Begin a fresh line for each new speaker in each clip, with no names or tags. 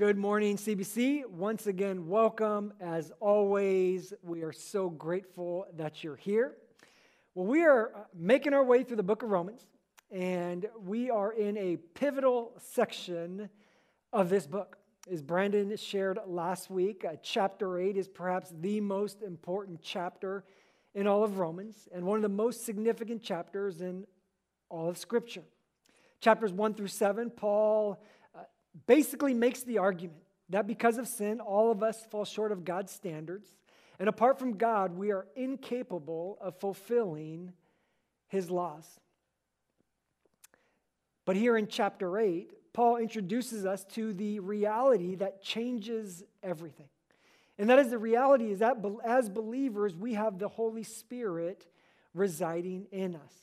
Good morning, CBC. Once again, welcome. As always, we are so grateful that you're here. Well, we are uh, making our way through the book of Romans, and we are in a pivotal section of this book. As Brandon shared last week, uh, chapter 8 is perhaps the most important chapter in all of Romans and one of the most significant chapters in all of Scripture. Chapters 1 through 7, Paul basically makes the argument that because of sin, all of us fall short of God's standards. And apart from God, we are incapable of fulfilling his laws. But here in chapter 8, Paul introduces us to the reality that changes everything. And that is the reality is that as believers, we have the Holy Spirit residing in us.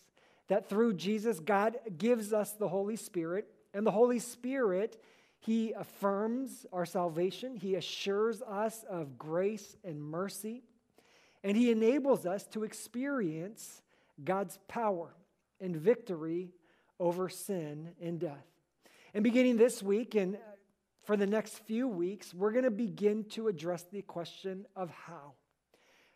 That through Jesus, God gives us the Holy Spirit, and the Holy Spirit he affirms our salvation, He assures us of grace and mercy, and He enables us to experience God's power and victory over sin and death. And beginning this week and for the next few weeks, we're going to begin to address the question of how.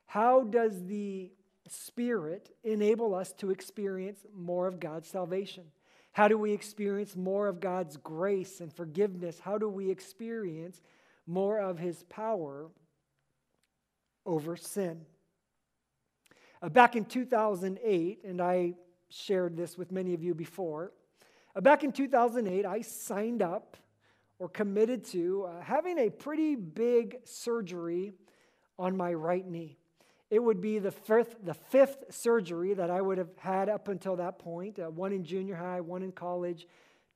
How does the Spirit enable us to experience more of God's salvation? How do we experience more of God's grace and forgiveness? How do we experience more of His power over sin? Uh, back in 2008, and I shared this with many of you before, uh, back in 2008, I signed up or committed to uh, having a pretty big surgery on my right knee. It would be the fifth, the fifth surgery that I would have had up until that point uh, one in junior high, one in college,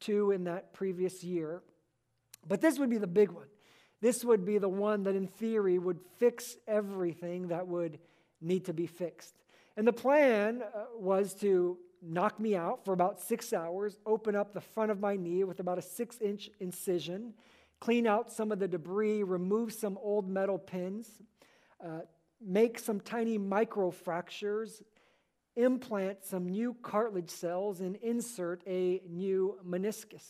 two in that previous year. But this would be the big one. This would be the one that, in theory, would fix everything that would need to be fixed. And the plan uh, was to knock me out for about six hours, open up the front of my knee with about a six inch incision, clean out some of the debris, remove some old metal pins, uh, make some tiny microfractures, implant some new cartilage cells, and insert a new meniscus.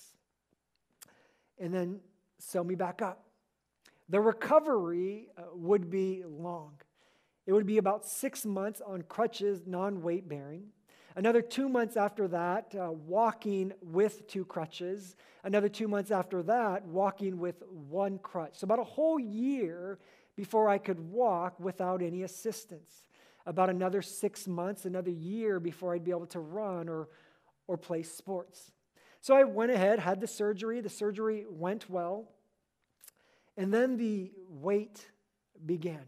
And then sew me back up. The recovery uh, would be long. It would be about six months on crutches, non weight bearing. Another two months after that, uh, walking with two crutches. Another two months after that, walking with one crutch. So, about a whole year before I could walk without any assistance. About another six months, another year before I'd be able to run or, or play sports. So I went ahead, had the surgery. The surgery went well. And then the wait began.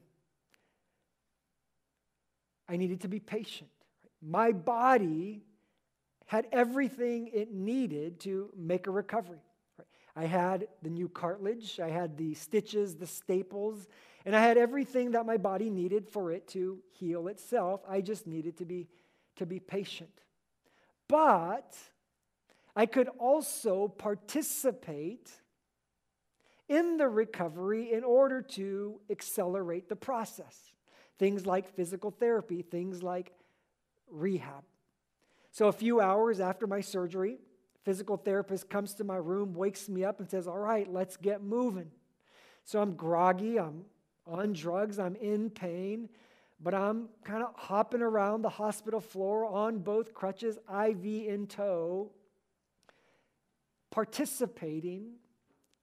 I needed to be patient. My body had everything it needed to make a recovery. I had the new cartilage, I had the stitches, the staples, and I had everything that my body needed for it to heal itself. I just needed to be, to be patient. But I could also participate in the recovery in order to accelerate the process. Things like physical therapy, things like rehab. So, a few hours after my surgery, physical therapist comes to my room, wakes me up, and says, All right, let's get moving. So I'm groggy, I'm on drugs, I'm in pain, but I'm kind of hopping around the hospital floor on both crutches, IV in tow, participating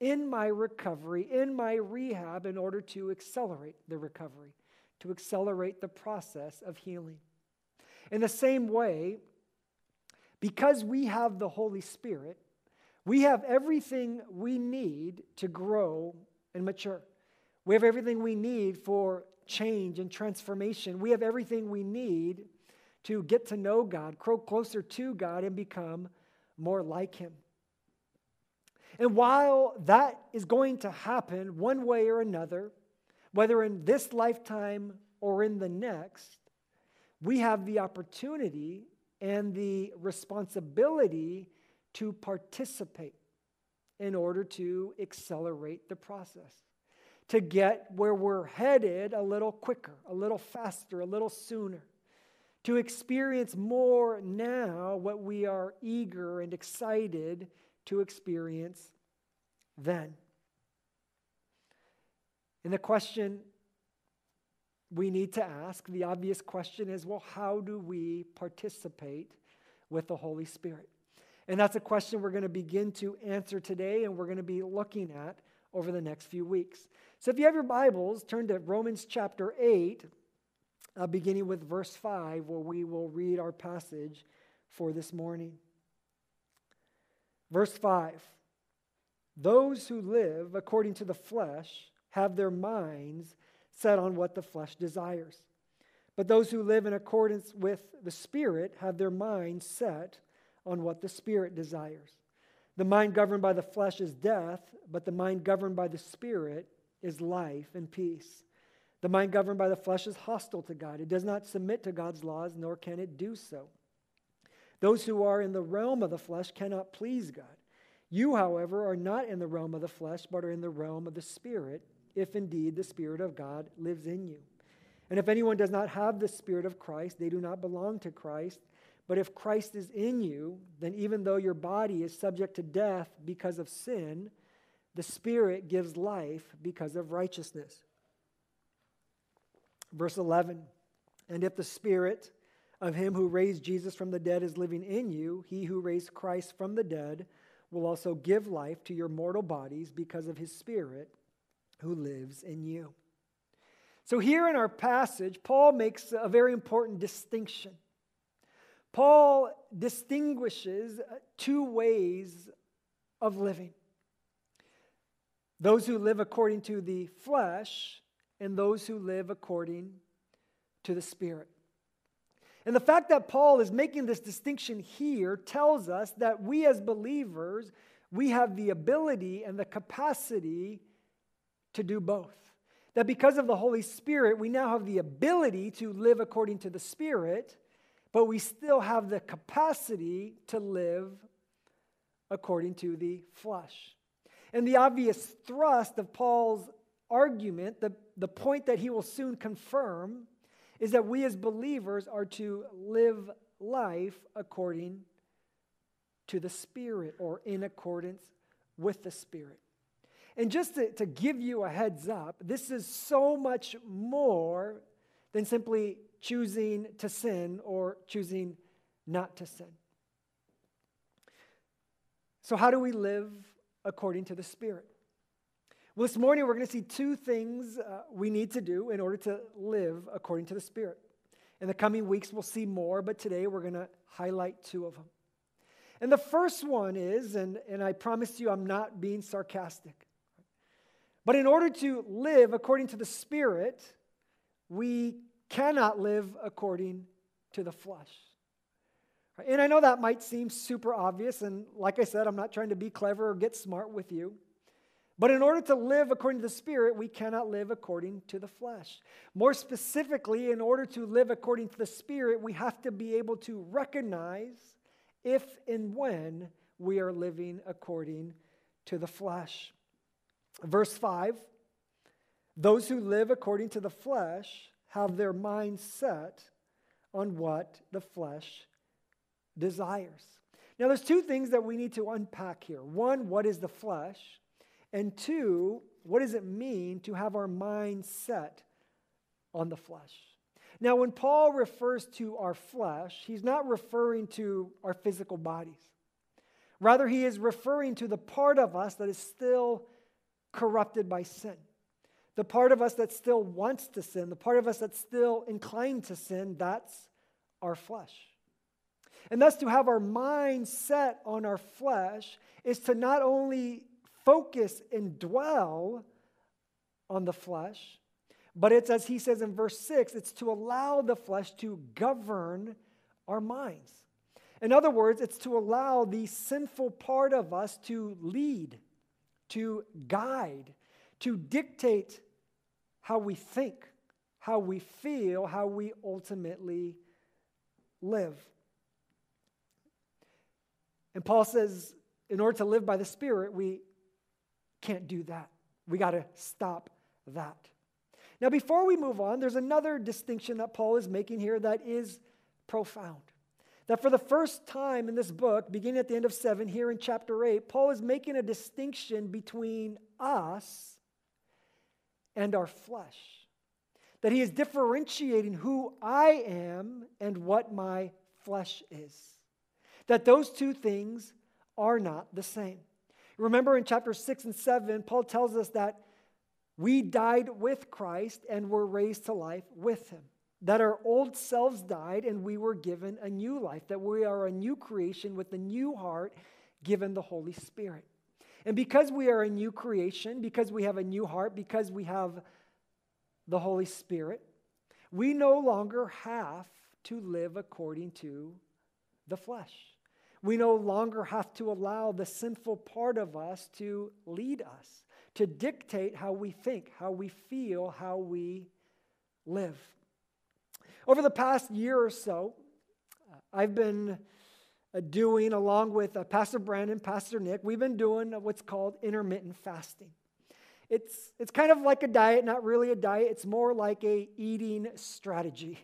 in my recovery, in my rehab, in order to accelerate the recovery, to accelerate the process of healing. In the same way, because we have the Holy Spirit, we have everything we need to grow and mature. We have everything we need for change and transformation. We have everything we need to get to know God, grow closer to God, and become more like Him. And while that is going to happen one way or another, whether in this lifetime or in the next, we have the opportunity and the responsibility to participate in order to accelerate the process to get where we're headed a little quicker, a little faster, a little sooner, to experience more now what we are eager and excited to experience then. And the question we need to ask, the obvious question is well, how do we participate with the Holy Spirit? And that's a question we're going to begin to answer today and we're going to be looking at over the next few weeks. So if you have your Bibles, turn to Romans chapter 8, uh, beginning with verse 5, where we will read our passage for this morning. Verse 5 Those who live according to the flesh have their minds set on what the flesh desires. But those who live in accordance with the Spirit have their minds set on what the Spirit desires. The mind governed by the flesh is death, but the mind governed by the Spirit is life and peace. The mind governed by the flesh is hostile to God. It does not submit to God's laws, nor can it do so. Those who are in the realm of the flesh cannot please God. You, however, are not in the realm of the flesh, but are in the realm of the Spirit, if indeed the Spirit of God lives in you. And if anyone does not have the Spirit of Christ, they do not belong to Christ. But if Christ is in you, then even though your body is subject to death because of sin, the Spirit gives life because of righteousness. Verse 11 And if the Spirit of him who raised Jesus from the dead is living in you, he who raised Christ from the dead will also give life to your mortal bodies because of his Spirit who lives in you. So, here in our passage, Paul makes a very important distinction. Paul distinguishes uh, two ways of living those who live according to the flesh and those who live according to the Spirit. And the fact that Paul is making this distinction here tells us that we as believers, we have the ability and the capacity to do both. That because of the Holy Spirit, we now have the ability to live according to the Spirit, but we still have the capacity to live according to the flesh. And the obvious thrust of Paul's argument, the, the point that he will soon confirm, is that we as believers are to live life according to the Spirit or in accordance with the Spirit. And just to, to give you a heads up, this is so much more than simply choosing to sin or choosing not to sin. So, how do we live according to the Spirit? Well, this morning we're going to see two things uh, we need to do in order to live according to the Spirit. In the coming weeks, we'll see more, but today we're going to highlight two of them. And the first one is, and, and I promise you I'm not being sarcastic, but in order to live according to the Spirit, we cannot live according to the flesh. And I know that might seem super obvious, and like I said, I'm not trying to be clever or get smart with you. But in order to live according to the Spirit, we cannot live according to the flesh. More specifically, in order to live according to the Spirit, we have to be able to recognize if and when we are living according to the flesh. Verse 5 Those who live according to the flesh have their mind set on what the flesh desires. Now, there's two things that we need to unpack here. One, what is the flesh? And two, what does it mean to have our mind set on the flesh? Now, when Paul refers to our flesh, he's not referring to our physical bodies. Rather, he is referring to the part of us that is still corrupted by sin. The part of us that still wants to sin, the part of us that's still inclined to sin, that's our flesh. And thus, to have our mind set on our flesh is to not only focus and dwell on the flesh, but it's, as he says in verse 6, it's to allow the flesh to govern our minds. In other words, it's to allow the sinful part of us to lead to guide, to dictate how we think, how we feel, how we ultimately live. And Paul says, in order to live by the Spirit, we can't do that. We got to stop that. Now, before we move on, there's another distinction that Paul is making here that is profound. That for the first time in this book, beginning at the end of 7, here in chapter 8, Paul is making a distinction between us and our flesh. That he is differentiating who I am and what my flesh is. That those two things are not the same. Remember in chapter 6 and 7, Paul tells us that we died with Christ and were raised to life with him. That our old selves died and we were given a new life. That we are a new creation with a new heart given the Holy Spirit. And because we are a new creation, because we have a new heart, because we have the Holy Spirit, we no longer have to live according to the flesh. We no longer have to allow the sinful part of us to lead us, to dictate how we think, how we feel, how we live. Over the past year or so, I've been uh, doing, along with uh, Pastor Brandon, Pastor Nick, we've been doing what's called intermittent fasting. It's, it's kind of like a diet, not really a diet, it's more like a eating strategy.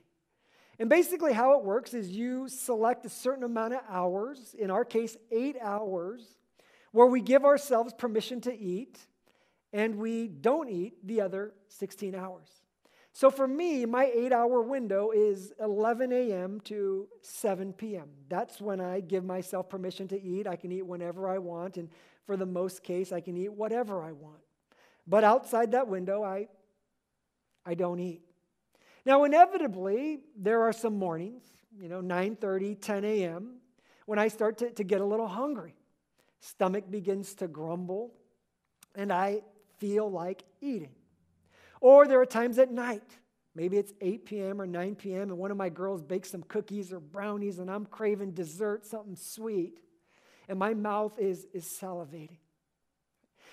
And basically, how it works is you select a certain amount of hours, in our case, eight hours, where we give ourselves permission to eat, and we don't eat the other 16 hours. So for me, my eight hour window is 11 a.m. to 7 p.m. That's when I give myself permission to eat. I can eat whenever I want, and for the most case, I can eat whatever I want. But outside that window, I, I don't eat. Now, inevitably, there are some mornings, you know, 9:30, 10 a.m., when I start to, to get a little hungry. Stomach begins to grumble, and I feel like eating. Or there are times at night. Maybe it's 8 p.m. or 9 p.m., and one of my girls bakes some cookies or brownies, and I'm craving dessert, something sweet, and my mouth is, is salivating.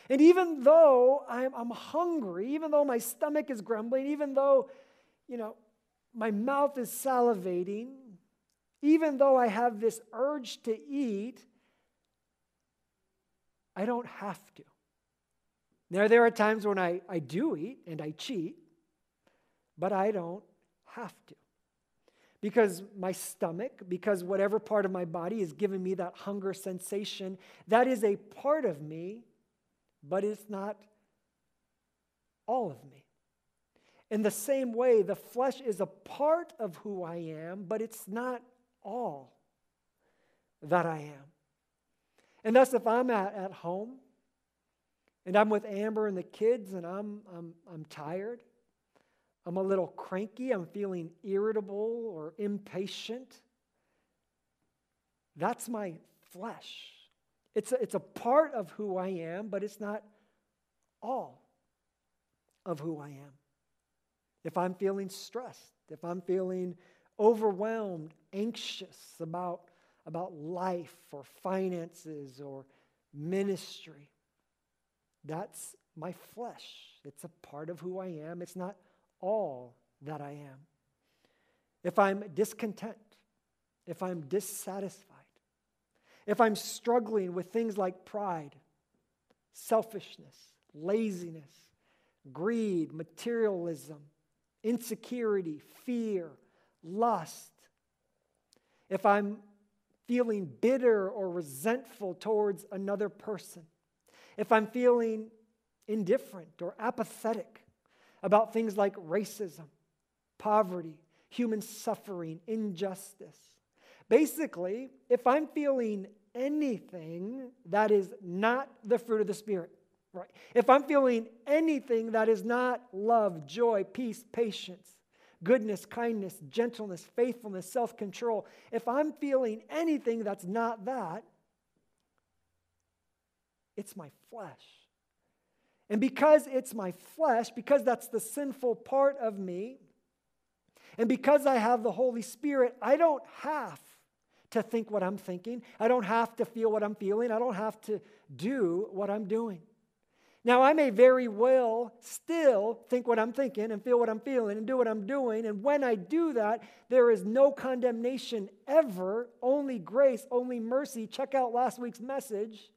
And even though I'm, I'm hungry, even though my stomach is grumbling, even though, you know, my mouth is salivating, even though I have this urge to eat, I don't have to. Now, there are times when I, I do eat and I cheat, but I don't have to. Because my stomach, because whatever part of my body is giving me that hunger sensation, that is a part of me, but it's not all of me. In the same way, the flesh is a part of who I am, but it's not all that I am. And thus, if I'm at, at home and I'm with Amber and the kids, and I'm, I'm, I'm tired. I'm a little cranky. I'm feeling irritable or impatient. That's my flesh. It's a, it's a part of who I am, but it's not all of who I am. If I'm feeling stressed, if I'm feeling overwhelmed, anxious about, about life or finances or ministry, that's my flesh. It's a part of who I am. It's not all that I am. If I'm discontent, if I'm dissatisfied, if I'm struggling with things like pride, selfishness, laziness, greed, materialism, insecurity, fear, lust, if I'm feeling bitter or resentful towards another person, if I'm feeling indifferent or apathetic about things like racism, poverty, human suffering, injustice. Basically, if I'm feeling anything that is not the fruit of the Spirit, right? If I'm feeling anything that is not love, joy, peace, patience, goodness, kindness, gentleness, faithfulness, self control, if I'm feeling anything that's not that, it's my flesh. And because it's my flesh, because that's the sinful part of me, and because I have the Holy Spirit, I don't have to think what I'm thinking. I don't have to feel what I'm feeling. I don't have to do what I'm doing. Now, I may very well still think what I'm thinking and feel what I'm feeling and do what I'm doing. And when I do that, there is no condemnation ever, only grace, only mercy. Check out last week's message.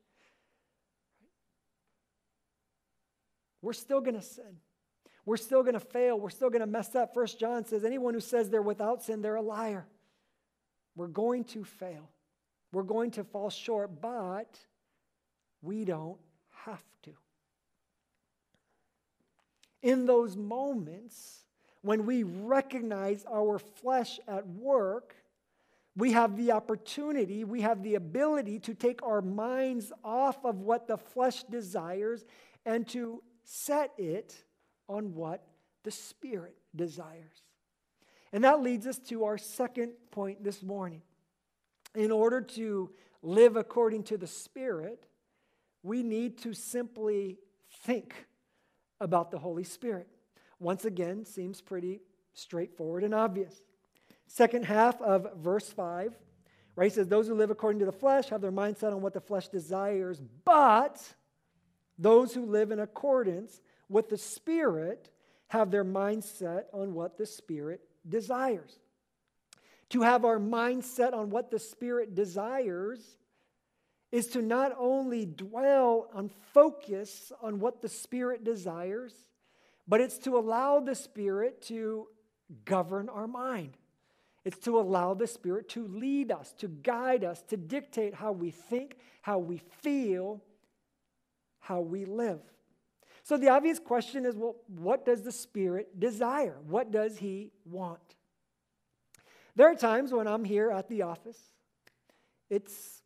We're still going to sin. We're still going to fail. We're still going to mess up. First John says anyone who says they're without sin, they're a liar. We're going to fail. We're going to fall short, but we don't have to. in those moments when we recognize our flesh at work, we have the opportunity, we have the ability to take our minds off of what the flesh desires and to set it on what the Spirit desires. And that leads us to our second point this morning. In order to live according to the Spirit, we need to simply think about the Holy Spirit. Once again, seems pretty straightforward and obvious. Second half of verse 5, right? He says, Those who live according to the flesh have their mindset on what the flesh desires, but those who live in accordance with the Spirit have their mind set on what the Spirit desires. To have our mind set on what the Spirit desires is to not only dwell on focus on what the Spirit desires, but it's to allow the Spirit to govern our mind. It's to allow the Spirit to lead us, to guide us, to dictate how we think, how we feel, how we live. So the obvious question is well, what does the Spirit desire? What does He want? There are times when I'm here at the office, it's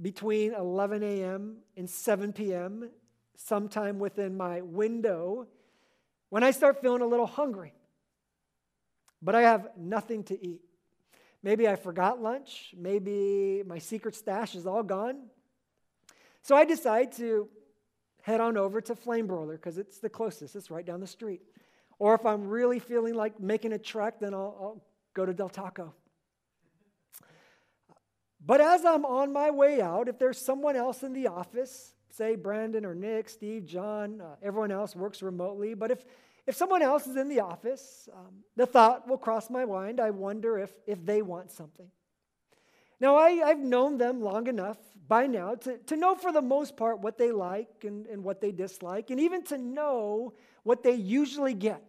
between 11 a.m. and 7 p.m., sometime within my window, when I start feeling a little hungry but I have nothing to eat. Maybe I forgot lunch. Maybe my secret stash is all gone. So I decide to head on over to Flame Broiler because it's the closest, it's right down the street. Or if I'm really feeling like making a trek, then I'll, I'll go to Del Taco. But as I'm on my way out, if there's someone else in the office, say Brandon or Nick, Steve, John, uh, everyone else works remotely, but if if someone else is in the office, um, the thought will cross my mind I wonder if, if they want something. Now, I, I've known them long enough by now to, to know for the most part what they like and, and what they dislike, and even to know what they usually get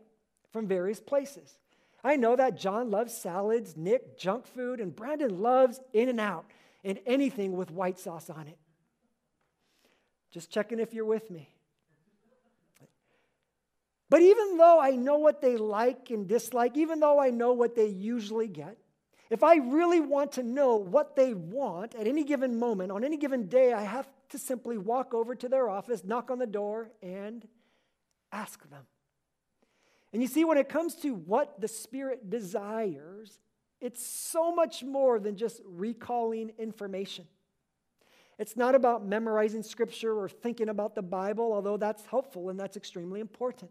from various places. I know that John loves salads, Nick, junk food, and Brandon loves In N Out and anything with white sauce on it. Just checking if you're with me. But even though I know what they like and dislike, even though I know what they usually get, if I really want to know what they want at any given moment, on any given day, I have to simply walk over to their office, knock on the door, and ask them. And you see, when it comes to what the Spirit desires, it's so much more than just recalling information. It's not about memorizing scripture or thinking about the Bible, although that's helpful and that's extremely important.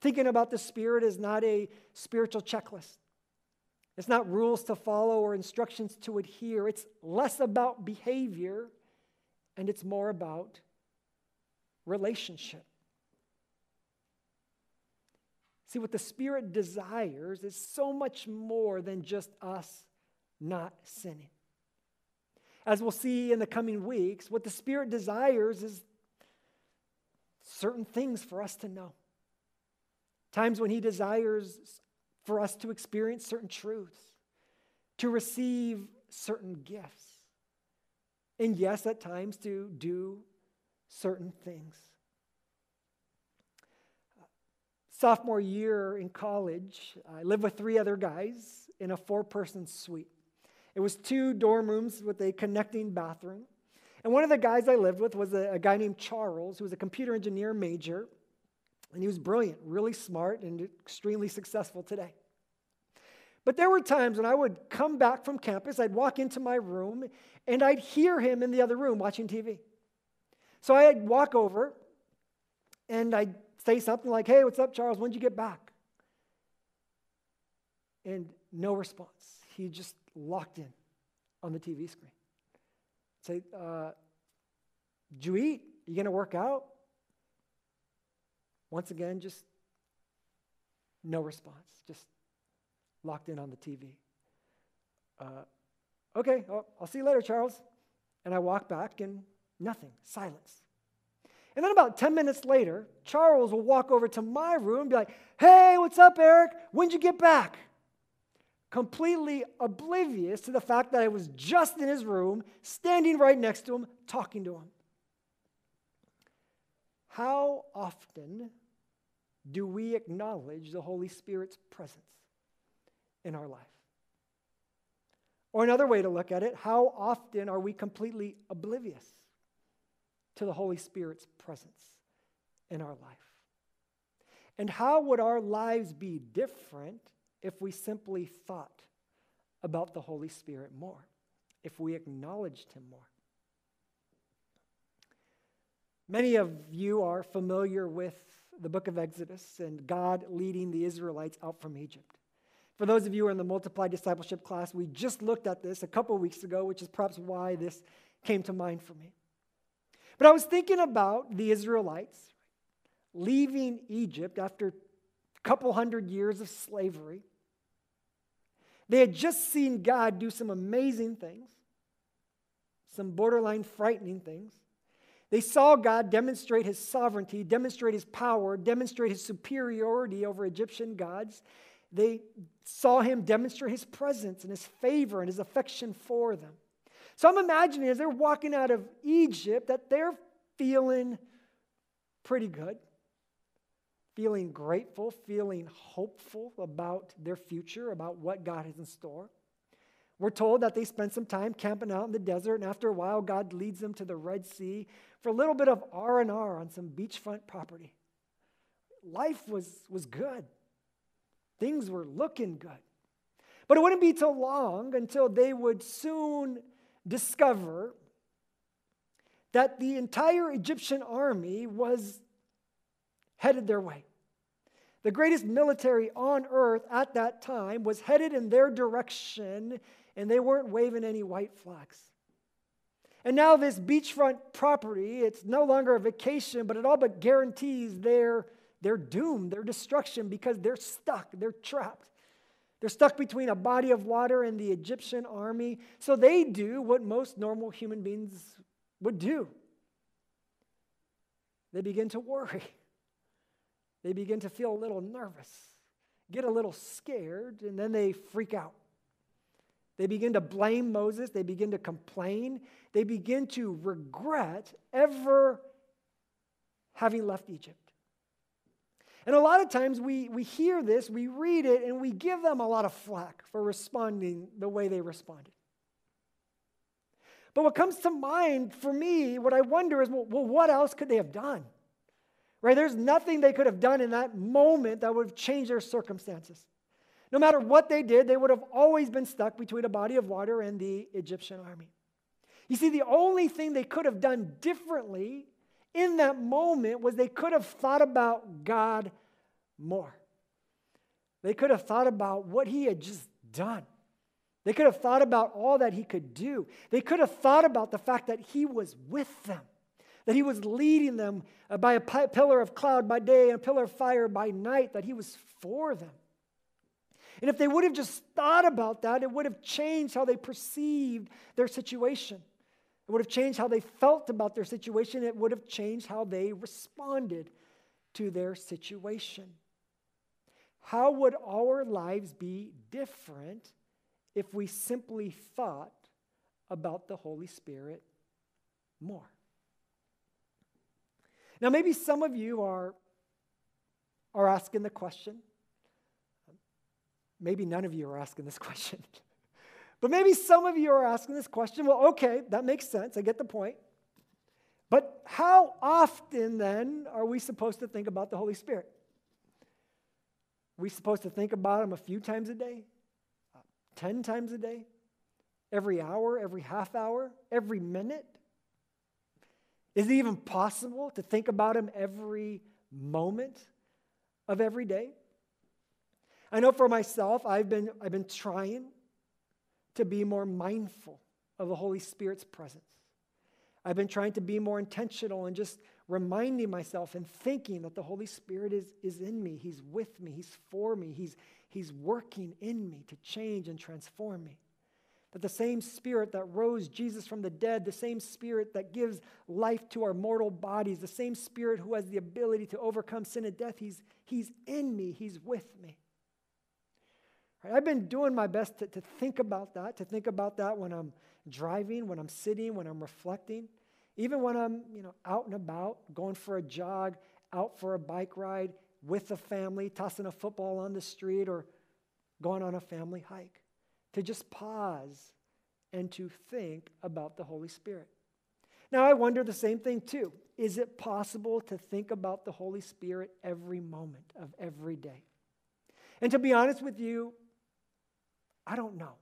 Thinking about the Spirit is not a spiritual checklist. It's not rules to follow or instructions to adhere. It's less about behavior and it's more about relationship. See, what the Spirit desires is so much more than just us not sinning. As we'll see in the coming weeks, what the Spirit desires is certain things for us to know times when He desires for us to experience certain truths, to receive certain gifts, and yes, at times to do certain things. Sophomore year in college, I lived with three other guys in a four person suite. It was two dorm rooms with a connecting bathroom. And one of the guys I lived with was a, a guy named Charles, who was a computer engineer major. And he was brilliant, really smart, and extremely successful today. But there were times when I would come back from campus, I'd walk into my room, and I'd hear him in the other room watching TV. So I'd walk over, and I'd say something like, Hey, what's up, Charles? When'd you get back? And no response. He just locked in on the TV screen. I'd say, uh, Did you eat? Are You going to work out? Once again, just no response, just locked in on the TV. Uh, okay, I'll, I'll see you later, Charles. And I walk back and nothing, silence. And then about 10 minutes later, Charles will walk over to my room and be like, Hey, what's up, Eric? When'd you get back? Completely oblivious to the fact that I was just in his room, standing right next to him, talking to him. How often do we acknowledge the Holy Spirit's presence in our life? Or another way to look at it, how often are we completely oblivious to the Holy Spirit's presence in our life? And how would our lives be different if we simply thought about the Holy Spirit more, if we acknowledged Him more? Many of you are familiar with the book of Exodus and God leading the Israelites out from Egypt. For those of you who are in the multiplied discipleship class, we just looked at this a couple weeks ago, which is perhaps why this came to mind for me. But I was thinking about the Israelites leaving Egypt after a couple hundred years of slavery. They had just seen God do some amazing things, some borderline frightening things. They saw God demonstrate his sovereignty, demonstrate his power, demonstrate his superiority over Egyptian gods. They saw him demonstrate his presence and his favor and his affection for them. So I'm imagining as they're walking out of Egypt that they're feeling pretty good, feeling grateful, feeling hopeful about their future, about what God has in store. We're told that they spent some time camping out in the desert, and after a while, God leads them to the Red Sea for a little bit of R&R on some beachfront property. Life was, was good. Things were looking good. But it wouldn't be too long until they would soon discover that the entire Egyptian army was headed their way. The greatest military on earth at that time was headed in their direction, and they weren't waving any white flags. And now, this beachfront property, it's no longer a vacation, but it all but guarantees their they're doomed, their destruction, because they're stuck, they're trapped. They're stuck between a body of water and the Egyptian army. So they do what most normal human beings would do they begin to worry. They begin to feel a little nervous, get a little scared, and then they freak out. They begin to blame Moses. They begin to complain. They begin to regret ever having left Egypt. And a lot of times we, we hear this, we read it, and we give them a lot of flack for responding the way they responded. But what comes to mind for me, what I wonder is well, well, what else could they have done? Right? There's nothing they could have done in that moment that would have changed their circumstances. No matter what they did, they would have always been stuck between a body of water and the Egyptian army. You see, the only thing they could have done differently in that moment was they could have thought about God more. They could have thought about what he had just done. They could have thought about all that he could do. They could have thought about the fact that he was with them, that he was leading them by a pillar of cloud by day and a pillar of fire by night, that he was for them. And if they would have just thought about that, it would have changed how they perceived their situation. It would have changed how they felt about their situation. It would have changed how they responded to their situation. How would our lives be different if we simply thought about the Holy Spirit more? Now, maybe some of you are, are asking the question. Maybe none of you are asking this question. But maybe some of you are asking this question. Well, okay, that makes sense. I get the point. But how often then are we supposed to think about the Holy Spirit? Are we supposed to think about him a few times a day? 10 times a day? Every hour, every half hour, every minute? Is it even possible to think about him every moment of every day? I know for myself, I've been, I've been trying to be more mindful of the Holy Spirit's presence. I've been trying to be more intentional and just reminding myself and thinking that the Holy Spirit is, is in me. He's with me. He's for me. He's, he's working in me to change and transform me. That the same Spirit that rose Jesus from the dead, the same Spirit that gives life to our mortal bodies, the same Spirit who has the ability to overcome sin and death, He's, he's in me. He's with me. Right? I've been doing my best to, to think about that, to think about that when I'm driving, when I'm sitting, when I'm reflecting, even when I'm you know, out and about, going for a jog, out for a bike ride, with a family, tossing a football on the street, or going on a family hike. To just pause and to think about the Holy Spirit. Now, I wonder the same thing too. Is it possible to think about the Holy Spirit every moment of every day? And to be honest with you, I don't know.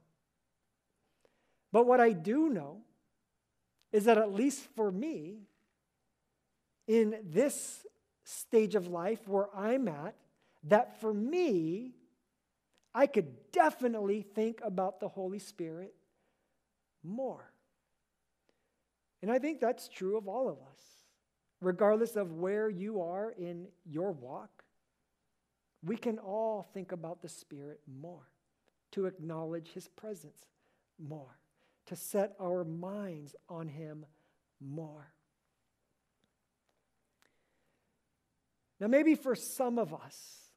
But what I do know is that, at least for me, in this stage of life where I'm at, that for me, I could definitely think about the Holy Spirit more. And I think that's true of all of us, regardless of where you are in your walk. We can all think about the Spirit more, to acknowledge His presence more, to set our minds on Him more. Now, maybe for some of us,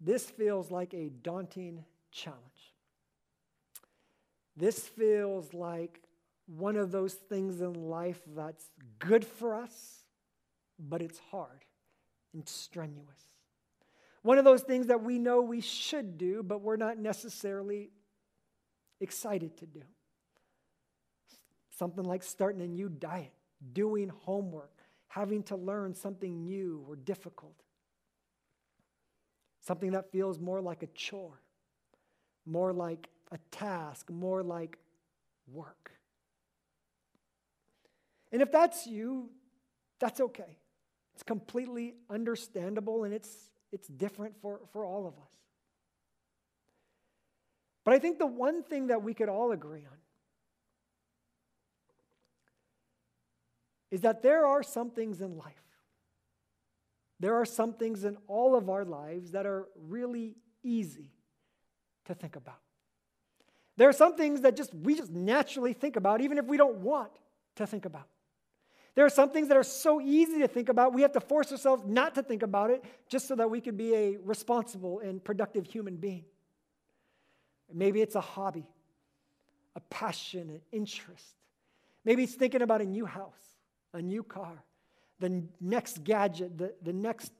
this feels like a daunting challenge. This feels like one of those things in life that's good for us, but it's hard and strenuous. One of those things that we know we should do, but we're not necessarily excited to do. Something like starting a new diet, doing homework, having to learn something new or difficult. Something that feels more like a chore, more like a task, more like work. And if that's you, that's okay. It's completely understandable and it's, it's different for, for all of us. But I think the one thing that we could all agree on is that there are some things in life there are some things in all of our lives that are really easy to think about. There are some things that just we just naturally think about even if we don't want to think about. There are some things that are so easy to think about, we have to force ourselves not to think about it just so that we can be a responsible and productive human being. Maybe it's a hobby, a passion, an interest. Maybe it's thinking about a new house, a new car, the next gadget, the, the next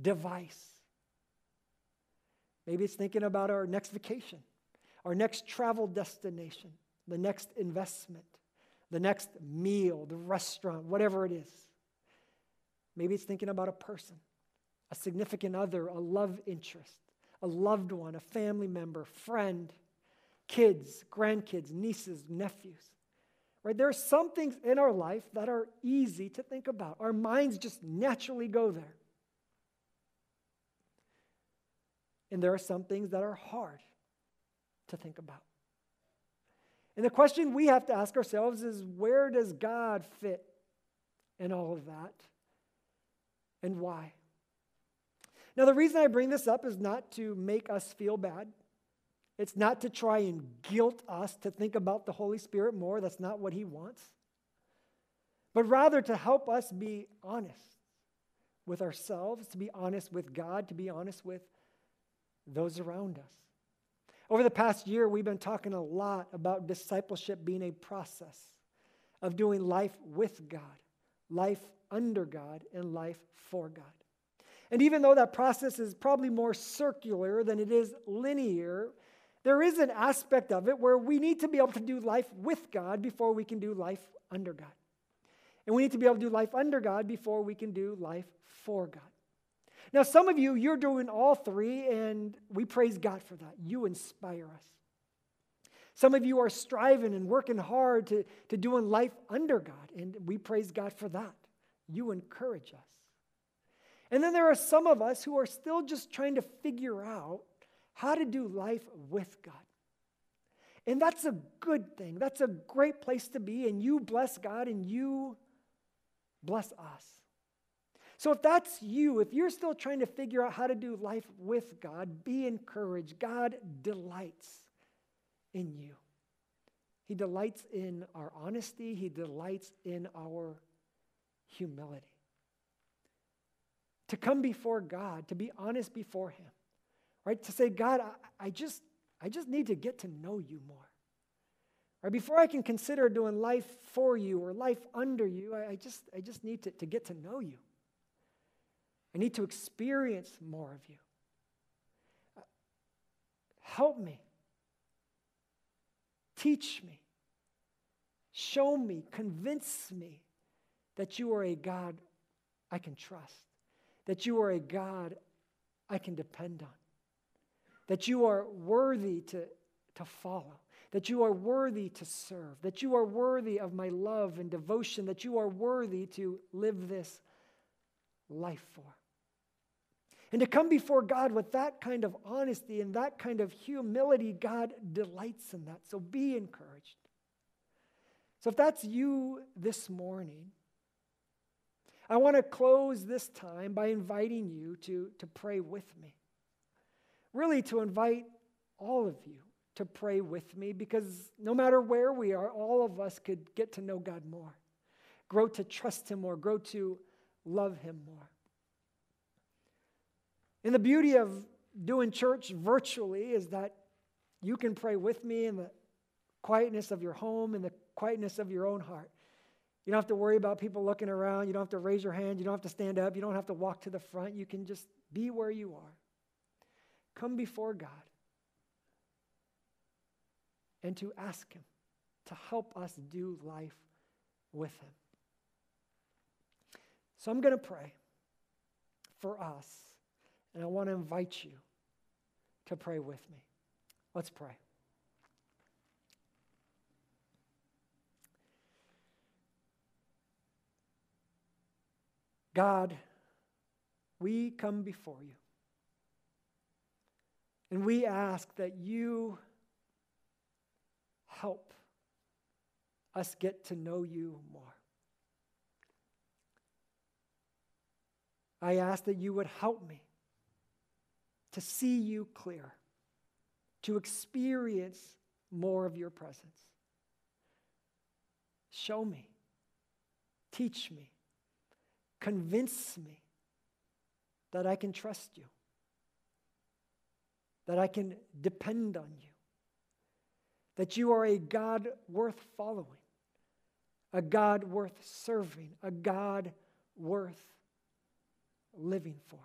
device. Maybe it's thinking about our next vacation, our next travel destination, the next investment, the next meal, the restaurant, whatever it is. Maybe it's thinking about a person, a significant other, a love interest, a loved one, a family member, friend, kids, grandkids, nieces, nephews. Right? There are some things in our life that are easy to think about. Our minds just naturally go there. And there are some things that are hard to think about. And the question we have to ask ourselves is where does God fit in all of that? And why? Now, the reason I bring this up is not to make us feel bad. It's not to try and guilt us to think about the Holy Spirit more. That's not what He wants. But rather to help us be honest with ourselves, to be honest with God, to be honest with those around us. Over the past year, we've been talking a lot about discipleship being a process of doing life with God, life under God, and life for God. And even though that process is probably more circular than it is linear, there is an aspect of it where we need to be able to do life with God before we can do life under God. And we need to be able to do life under God before we can do life for God. Now, some of you, you're doing all three, and we praise God for that. You inspire us. Some of you are striving and working hard to, to doing life under God, and we praise God for that. You encourage us. And then there are some of us who are still just trying to figure out how to do life with God. And that's a good thing. That's a great place to be. And you bless God and you bless us. So if that's you, if you're still trying to figure out how to do life with God, be encouraged. God delights in you. He delights in our honesty, He delights in our humility. To come before God, to be honest before Him right? To say, God, I, I just, I just need to get to know you more. Right? Before I can consider doing life for you or life under you, I, I just, I just need to, to get to know you. I need to experience more of you. Uh, help me. Teach me. Show me. Convince me that you are a God I can trust, that you are a God I can depend on, that you are worthy to, to follow, that you are worthy to serve, that you are worthy of my love and devotion, that you are worthy to live this life for. And to come before God with that kind of honesty and that kind of humility, God delights in that. So be encouraged. So if that's you this morning, I want to close this time by inviting you to, to pray with me. Really, to invite all of you to pray with me because no matter where we are, all of us could get to know God more, grow to trust Him more, grow to love Him more. And the beauty of doing church virtually is that you can pray with me in the quietness of your home, in the quietness of your own heart. You don't have to worry about people looking around. You don't have to raise your hand. You don't have to stand up. You don't have to walk to the front. You can just be where you are. Come before God and to ask Him to help us do life with Him. So I'm going to pray for us, and I want to invite you to pray with me. Let's pray. God, we come before you. And we ask that you help us get to know you more. I ask that you would help me to see you clear, to experience more of your presence. Show me, teach me, Convince me that I can trust you, that I can depend on you, that you are a God worth following, a God worth serving, a God worth living for.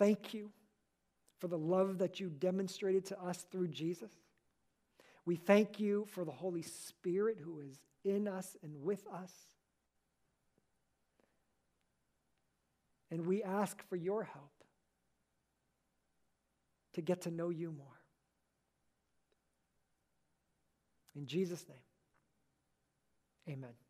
Thank you for the love that you demonstrated to us through Jesus. We thank you for the Holy Spirit who is in us and with us. And we ask for your help to get to know you more. In Jesus' name, amen.